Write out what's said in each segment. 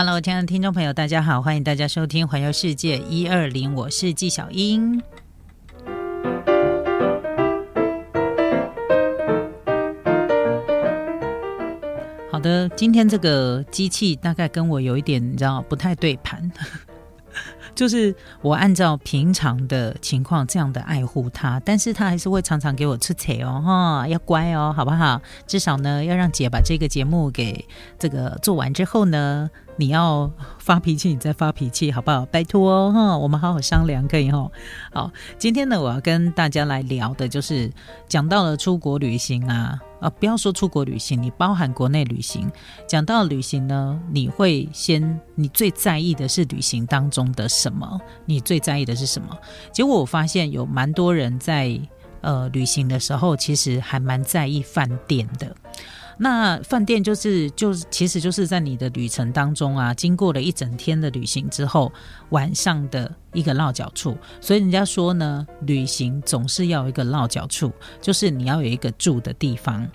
Hello，亲爱的听众朋友，大家好，欢迎大家收听《环游世界一二零》，我是纪晓英。好的，今天这个机器大概跟我有一点，你知道不太对盘，就是我按照平常的情况这样的爱护它，但是它还是会常常给我出彩哦，哈，要乖哦，好不好？至少呢，要让姐把这个节目给这个做完之后呢。你要发脾气，你再发脾气，好不好？拜托哦，哈，我们好好商量，可以哈。好，今天呢，我要跟大家来聊的，就是讲到了出国旅行啊，啊，不要说出国旅行，你包含国内旅行，讲到旅行呢，你会先，你最在意的是旅行当中的什么？你最在意的是什么？结果我发现有蛮多人在呃旅行的时候，其实还蛮在意饭店的。那饭店就是就是，其实就是在你的旅程当中啊，经过了一整天的旅行之后，晚上的一个落脚处。所以人家说呢，旅行总是要有一个落脚处，就是你要有一个住的地方。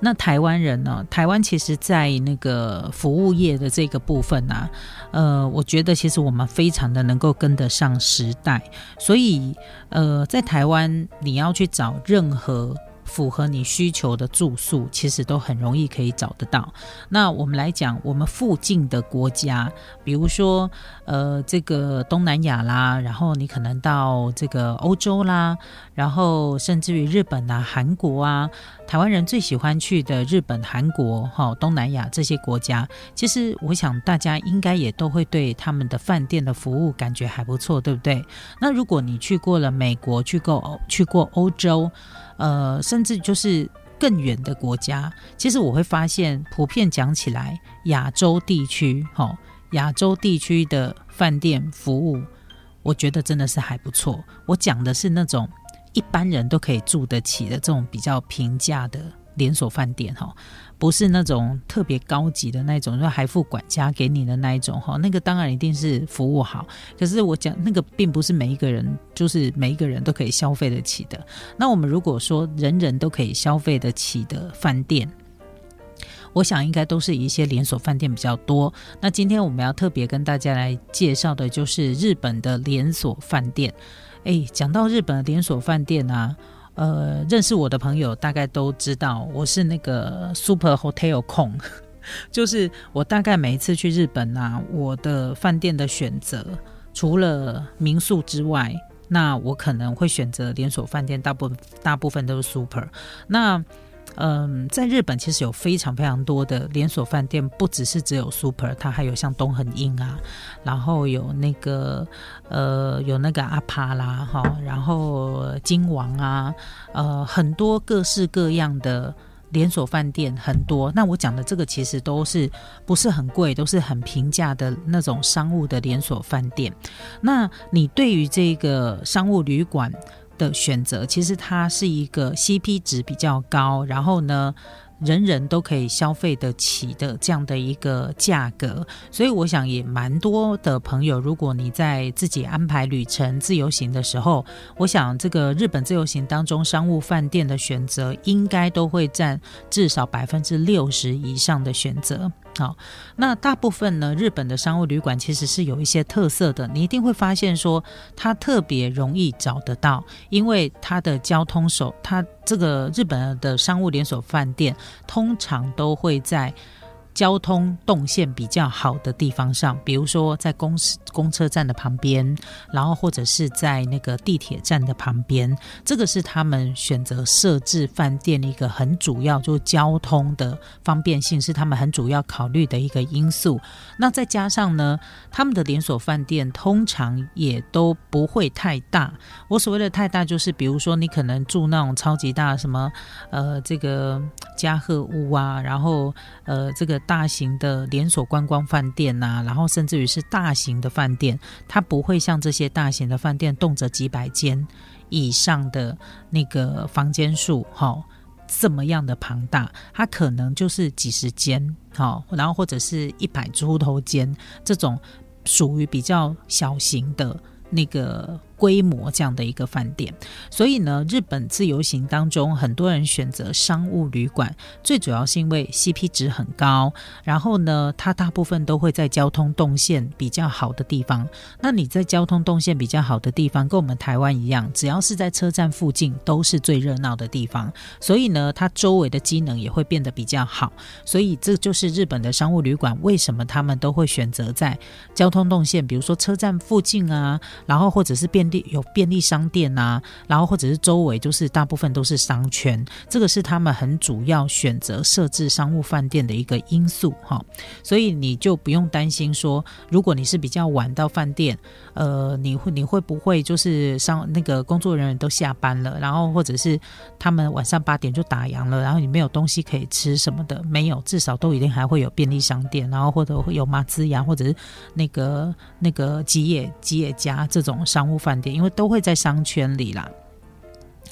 那台湾人呢？台湾其实，在那个服务业的这个部分啊，呃，我觉得其实我们非常的能够跟得上时代。所以，呃，在台湾你要去找任何。符合你需求的住宿，其实都很容易可以找得到。那我们来讲，我们附近的国家，比如说，呃，这个东南亚啦，然后你可能到这个欧洲啦，然后甚至于日本啊、韩国啊，台湾人最喜欢去的日本、韩国、哈东南亚这些国家，其实我想大家应该也都会对他们的饭店的服务感觉还不错，对不对？那如果你去过了美国，去过欧，去过欧洲。呃，甚至就是更远的国家，其实我会发现，普遍讲起来，亚洲地区，哈，亚洲地区的饭店服务，我觉得真的是还不错。我讲的是那种一般人都可以住得起的这种比较平价的连锁饭店，哈。不是那种特别高级的那种，说还付管家给你的那一种哈，那个当然一定是服务好。可是我讲那个并不是每一个人，就是每一个人都可以消费得起的。那我们如果说人人都可以消费得起的饭店，我想应该都是一些连锁饭店比较多。那今天我们要特别跟大家来介绍的就是日本的连锁饭店。诶，讲到日本的连锁饭店啊。呃，认识我的朋友大概都知道，我是那个 Super Hotel 控，就是我大概每一次去日本啊，我的饭店的选择除了民宿之外，那我可能会选择连锁饭店，大部大部分都是 Super。那嗯，在日本其实有非常非常多的连锁饭店，不只是只有 Super，它还有像东恒印啊，然后有那个呃有那个阿帕啦哈，然后金王啊，呃很多各式各样的连锁饭店很多。那我讲的这个其实都是不是很贵，都是很平价的那种商务的连锁饭店。那你对于这个商务旅馆？的选择其实它是一个 CP 值比较高，然后呢，人人都可以消费得起的这样的一个价格，所以我想也蛮多的朋友，如果你在自己安排旅程自由行的时候，我想这个日本自由行当中商务饭店的选择应该都会占至少百分之六十以上的选择。好，那大部分呢，日本的商务旅馆其实是有一些特色的，你一定会发现说它特别容易找得到，因为它的交通手，它这个日本的商务连锁饭店通常都会在。交通动线比较好的地方上，比如说在公公车站的旁边，然后或者是在那个地铁站的旁边，这个是他们选择设置饭店的一个很主要，就交通的方便性是他们很主要考虑的一个因素。那再加上呢，他们的连锁饭店通常也都不会太大。我所谓的太大，就是比如说你可能住那种超级大什么呃这个嘉禾屋啊，然后呃这个。大型的连锁观光饭店呐，然后甚至于是大型的饭店，它不会像这些大型的饭店动辄几百间以上的那个房间数，哈，这么样的庞大，它可能就是几十间，好，然后或者是一百出头间这种属于比较小型的那个规模这样的一个饭店。所以呢，日本自由行当中，很多人选择商务旅馆，最主要是因为 CP 值很高，然后呢，它大部分都会在交通动线比较好的地方。那你在交通动线比较好的地方，跟我们台湾一样，只要是在车站附近，都是最热闹的地方。所以呢，它周围的机能也会变得比较好。所以这就是日本的商务旅馆为什么他们都会选择在交通动线，比如说车站附近啊，然后或者是便利有便利商店啊，然后或者是周围就是大部分都是商圈，这个是他们很主要选择设置商务饭店的一个因素哈。所以你就不用担心说，如果你是比较晚到饭店，呃，你会你会不会就是商那个工作人员都下班了，然后或者是他们晚上八点就打烊了，然后你没有东西可以吃什么的，没有，至少都一定还会有便利商店，然后或者会有马兹亚或者是那个那个吉野吉野家这种商务饭因为都会在商圈里啦。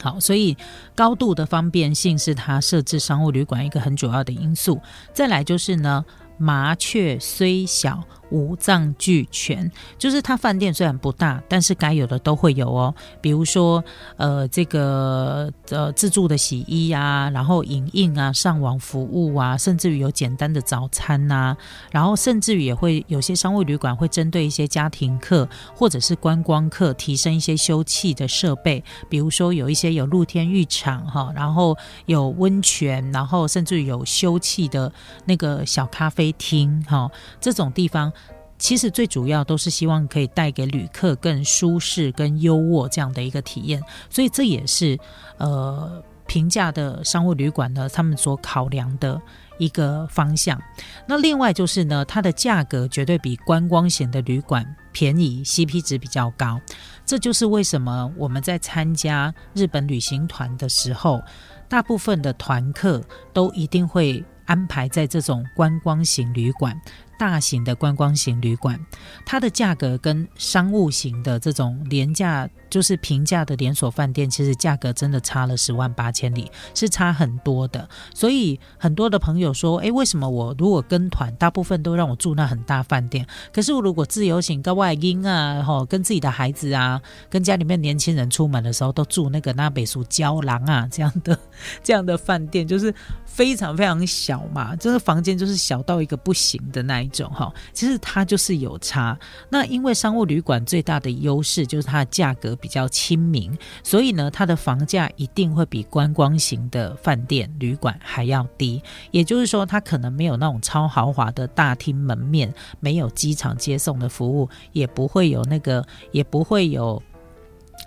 好，所以高度的方便性是它设置商务旅馆一个很主要的因素。再来就是呢，麻雀虽小。五脏俱全，就是它饭店虽然不大，但是该有的都会有哦。比如说，呃，这个呃自助的洗衣啊，然后影印啊，上网服务啊，甚至于有简单的早餐呐，然后甚至于也会有些商务旅馆会针对一些家庭客或者是观光客提升一些休憩的设备，比如说有一些有露天浴场哈，然后有温泉，然后甚至有休憩的那个小咖啡厅哈，这种地方。其实最主要都是希望可以带给旅客更舒适、更优渥这样的一个体验，所以这也是呃平价的商务旅馆呢，他们所考量的一个方向。那另外就是呢，它的价格绝对比观光型的旅馆便宜，CP 值比较高。这就是为什么我们在参加日本旅行团的时候，大部分的团客都一定会安排在这种观光型旅馆。大型的观光型旅馆，它的价格跟商务型的这种廉价。就是平价的连锁饭店，其实价格真的差了十万八千里，是差很多的。所以很多的朋友说：“诶，为什么我如果跟团，大部分都让我住那很大饭店？可是我如果自由行跟外婴啊，吼，跟自己的孩子啊，跟家里面年轻人出门的时候，都住那个那北苏胶囊啊这样的 这样的饭店，就是非常非常小嘛，就是房间就是小到一个不行的那一种哈。其实它就是有差。那因为商务旅馆最大的优势就是它的价格。比较亲民，所以呢，它的房价一定会比观光型的饭店旅馆还要低。也就是说，它可能没有那种超豪华的大厅门面，没有机场接送的服务，也不会有那个，也不会有。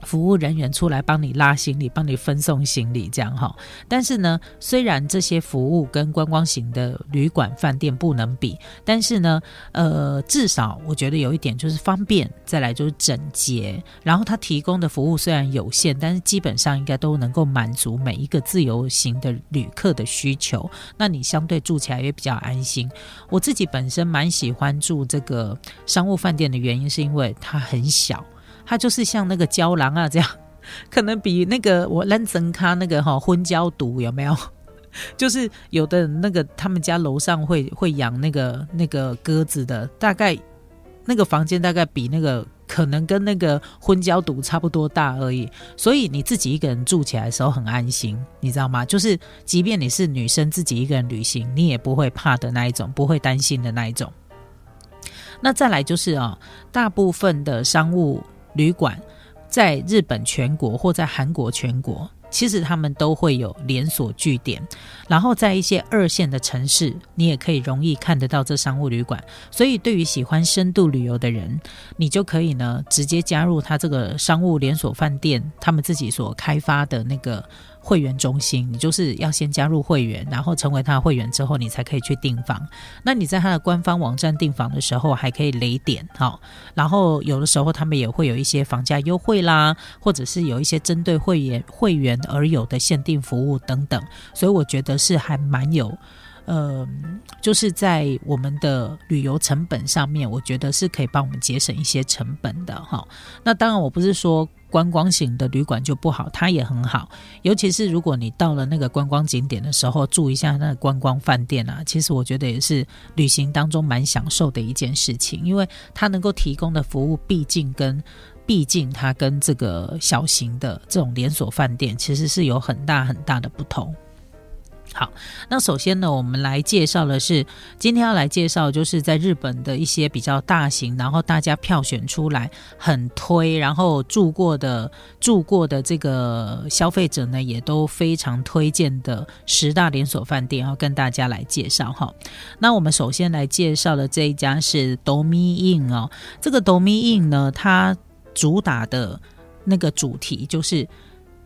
服务人员出来帮你拉行李，帮你分送行李，这样哈。但是呢，虽然这些服务跟观光型的旅馆饭店不能比，但是呢，呃，至少我觉得有一点就是方便，再来就是整洁。然后它提供的服务虽然有限，但是基本上应该都能够满足每一个自由行的旅客的需求。那你相对住起来也比较安心。我自己本身蛮喜欢住这个商务饭店的原因，是因为它很小。它就是像那个胶囊啊，这样，可能比那个我兰森卡那个哈昏胶毒有没有？就是有的那个他们家楼上会会养那个那个鸽子的，大概那个房间大概比那个可能跟那个昏胶毒差不多大而已。所以你自己一个人住起来的时候很安心，你知道吗？就是即便你是女生自己一个人旅行，你也不会怕的那一种，不会担心的那一种。那再来就是啊，大部分的商务。旅馆在日本全国或在韩国全国，其实他们都会有连锁据点。然后在一些二线的城市，你也可以容易看得到这商务旅馆。所以对于喜欢深度旅游的人，你就可以呢直接加入他这个商务连锁饭店，他们自己所开发的那个。会员中心，你就是要先加入会员，然后成为他的会员之后，你才可以去订房。那你在他的官方网站订房的时候，还可以雷点哈。然后有的时候他们也会有一些房价优惠啦，或者是有一些针对会员会员而有的限定服务等等。所以我觉得是还蛮有。呃，就是在我们的旅游成本上面，我觉得是可以帮我们节省一些成本的哈。那当然，我不是说观光型的旅馆就不好，它也很好。尤其是如果你到了那个观光景点的时候，住一下那个观光饭店啊，其实我觉得也是旅行当中蛮享受的一件事情，因为它能够提供的服务，毕竟跟毕竟它跟这个小型的这种连锁饭店其实是有很大很大的不同。好，那首先呢，我们来介绍的是今天要来介绍，就是在日本的一些比较大型，然后大家票选出来很推，然后住过的住过的这个消费者呢，也都非常推荐的十大连锁饭店，要跟大家来介绍哈。那我们首先来介绍的这一家是 Domi Inn 哦，这个 Domi In 呢，它主打的那个主题就是。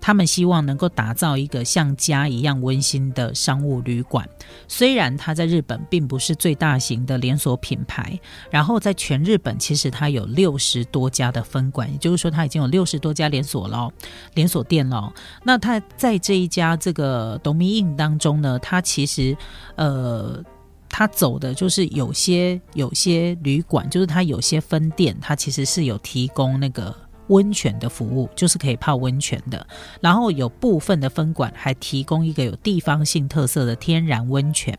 他们希望能够打造一个像家一样温馨的商务旅馆。虽然它在日本并不是最大型的连锁品牌，然后在全日本其实它有六十多家的分馆，也就是说它已经有六十多家连锁了，连锁店了。那它在这一家这个 Domain 当中呢，它其实呃，它走的就是有些有些旅馆，就是它有些分店，它其实是有提供那个。温泉的服务就是可以泡温泉的，然后有部分的分馆还提供一个有地方性特色的天然温泉，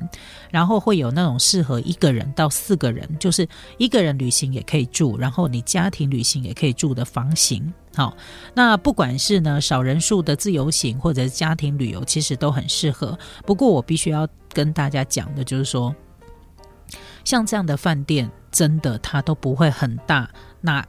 然后会有那种适合一个人到四个人，就是一个人旅行也可以住，然后你家庭旅行也可以住的房型。好，那不管是呢少人数的自由行或者是家庭旅游，其实都很适合。不过我必须要跟大家讲的就是说，像这样的饭店真的它都不会很大。那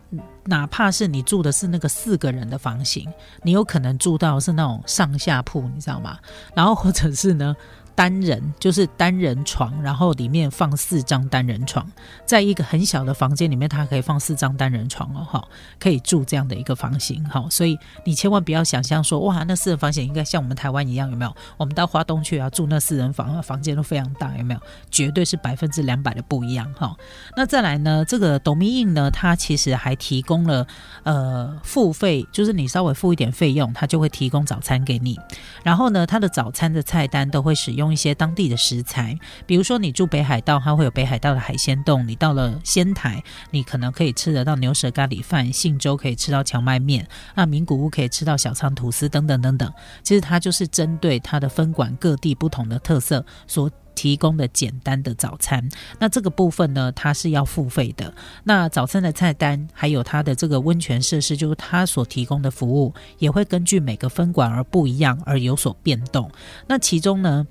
哪怕是你住的是那个四个人的房型，你有可能住到是那种上下铺，你知道吗？然后或者是呢？单人就是单人床，然后里面放四张单人床，在一个很小的房间里面，它可以放四张单人床哦，哈，可以住这样的一个房型，哈，所以你千万不要想象说，哇，那四人房型应该像我们台湾一样，有没有？我们到华东去啊，住那四人房，房间都非常大，有没有？绝对是百分之两百的不一样，哈。那再来呢，这个 d o m i n 呢，它其实还提供了呃付费，就是你稍微付一点费用，它就会提供早餐给你，然后呢，它的早餐的菜单都会使用。用一些当地的食材，比如说你住北海道，它会有北海道的海鲜冻；你到了仙台，你可能可以吃得到牛舌咖喱饭；信州可以吃到荞麦面；那名古屋可以吃到小仓吐司等等等等。其实它就是针对它的分馆各地不同的特色所提供的简单的早餐。那这个部分呢，它是要付费的。那早餐的菜单还有它的这个温泉设施，就是它所提供的服务，也会根据每个分馆而不一样而有所变动。那其中呢？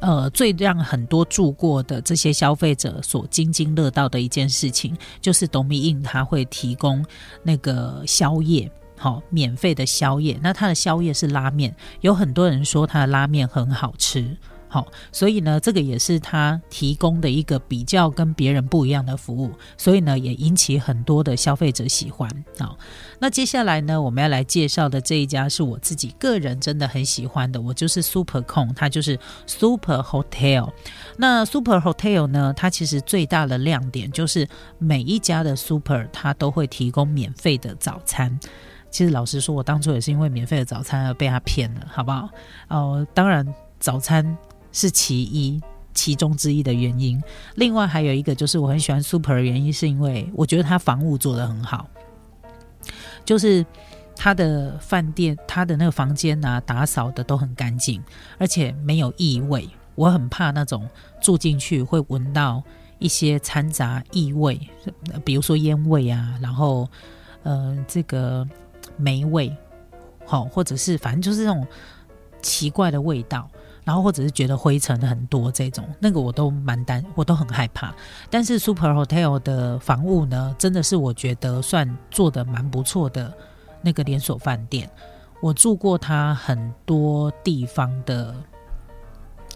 呃，最让很多住过的这些消费者所津津乐道的一件事情，就是董米印他会提供那个宵夜，好，免费的宵夜。那他的宵夜是拉面，有很多人说他的拉面很好吃。好，所以呢，这个也是他提供的一个比较跟别人不一样的服务，所以呢，也引起很多的消费者喜欢。好，那接下来呢，我们要来介绍的这一家是我自己个人真的很喜欢的，我就是 Super 控，它就是 Super Hotel。那 Super Hotel 呢，它其实最大的亮点就是每一家的 Super 它都会提供免费的早餐。其实老实说，我当初也是因为免费的早餐而被他骗了，好不好？哦，当然早餐。是其一，其中之一的原因。另外还有一个就是我很喜欢 Super 的原因，是因为我觉得它房屋做的很好，就是它的饭店，它的那个房间啊，打扫的都很干净，而且没有异味。我很怕那种住进去会闻到一些掺杂异味，比如说烟味啊，然后呃这个霉味，好，或者是反正就是那种奇怪的味道。然后或者是觉得灰尘很多这种，那个我都蛮担，我都很害怕。但是 Super Hotel 的房屋呢，真的是我觉得算做的蛮不错的那个连锁饭店。我住过它很多地方的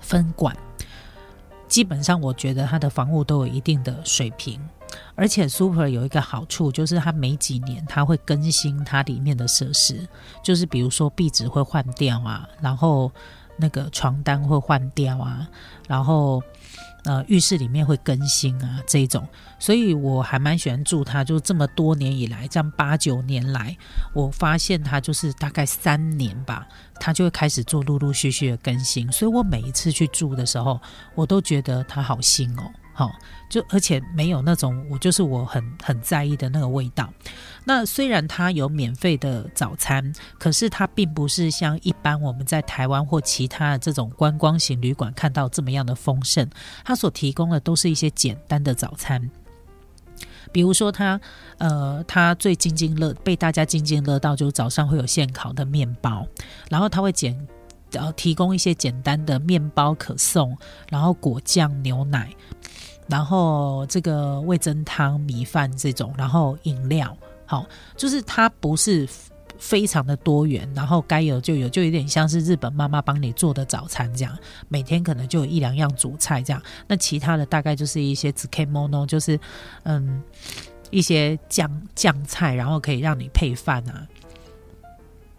分馆，基本上我觉得它的房屋都有一定的水平。而且 Super 有一个好处，就是它每几年它会更新它里面的设施，就是比如说壁纸会换掉啊，然后。那个床单会换掉啊，然后呃浴室里面会更新啊这一种，所以我还蛮喜欢住它。就这么多年以来，这样八九年来，我发现它就是大概三年吧，它就会开始做陆陆续续的更新。所以我每一次去住的时候，我都觉得它好新哦。好，就而且没有那种我就是我很很在意的那个味道。那虽然它有免费的早餐，可是它并不是像一般我们在台湾或其他的这种观光型旅馆看到这么样的丰盛。它所提供的都是一些简单的早餐。比如说他呃，他最津津乐被大家津津乐道，就是早上会有现烤的面包，然后他会简呃提供一些简单的面包可送，然后果酱牛奶，然后这个味增汤米饭这种，然后饮料，好，就是它不是。非常的多元，然后该有就有，就有点像是日本妈妈帮你做的早餐这样，每天可能就有一两样主菜这样，那其他的大概就是一些 z k mono，就是嗯一些酱酱菜，然后可以让你配饭啊。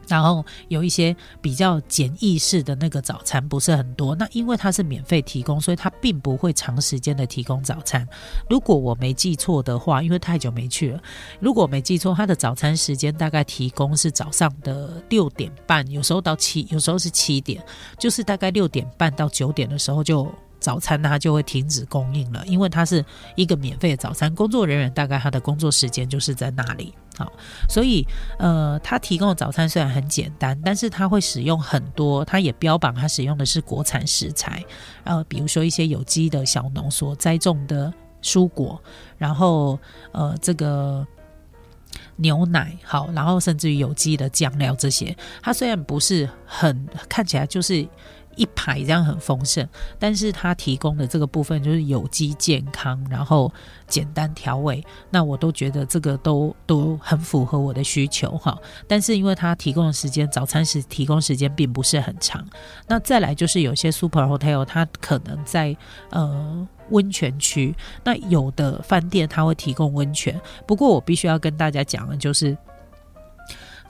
然后有一些比较简易式的那个早餐不是很多，那因为它是免费提供，所以它并不会长时间的提供早餐。如果我没记错的话，因为太久没去了，如果没记错，它的早餐时间大概提供是早上的六点半，有时候到七，有时候是七点，就是大概六点半到九点的时候就。早餐它就会停止供应了，因为它是一个免费的早餐，工作人员大概他的工作时间就是在那里，好，所以呃，他提供的早餐虽然很简单，但是他会使用很多，他也标榜他使用的是国产食材，呃，比如说一些有机的小农所栽种的蔬果，然后呃，这个牛奶好，然后甚至于有机的酱料这些，它虽然不是很看起来就是。一排这样很丰盛，但是它提供的这个部分就是有机健康，然后简单调味，那我都觉得这个都都很符合我的需求哈。但是因为它提供的时间，早餐时提供时间并不是很长。那再来就是有些 super hotel，它可能在呃温泉区，那有的饭店它会提供温泉，不过我必须要跟大家讲的就是。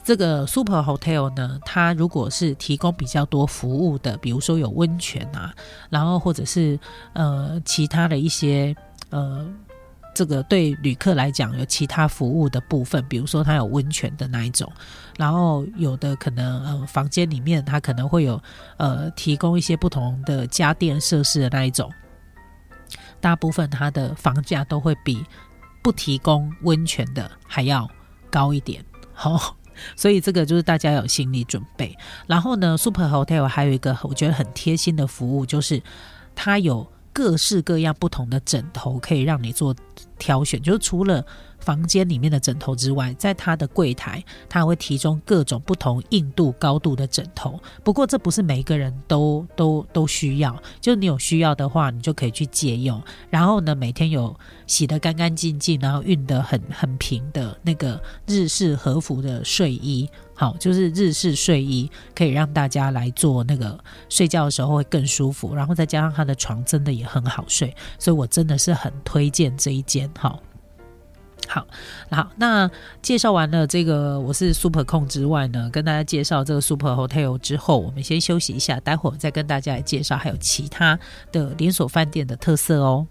这个 Super Hotel 呢，它如果是提供比较多服务的，比如说有温泉啊，然后或者是呃其他的一些呃这个对旅客来讲有其他服务的部分，比如说它有温泉的那一种，然后有的可能呃房间里面它可能会有呃提供一些不同的家电设施的那一种，大部分它的房价都会比不提供温泉的还要高一点，好。所以这个就是大家有心理准备。然后呢，Super Hotel 还有一个我觉得很贴心的服务，就是它有各式各样不同的枕头可以让你做挑选，就是除了。房间里面的枕头之外，在他的柜台，他会提供各种不同硬度、高度的枕头。不过，这不是每一个人都都都需要。就你有需要的话，你就可以去借用。然后呢，每天有洗得干干净净，然后熨得很很平的那个日式和服的睡衣，好，就是日式睡衣，可以让大家来做那个睡觉的时候会更舒服。然后再加上它的床真的也很好睡，所以我真的是很推荐这一间，好。好，好，那介绍完了这个我是 Super 控之外呢，跟大家介绍这个 Super Hotel 之后，我们先休息一下，待会儿再跟大家来介绍还有其他的连锁饭店的特色哦。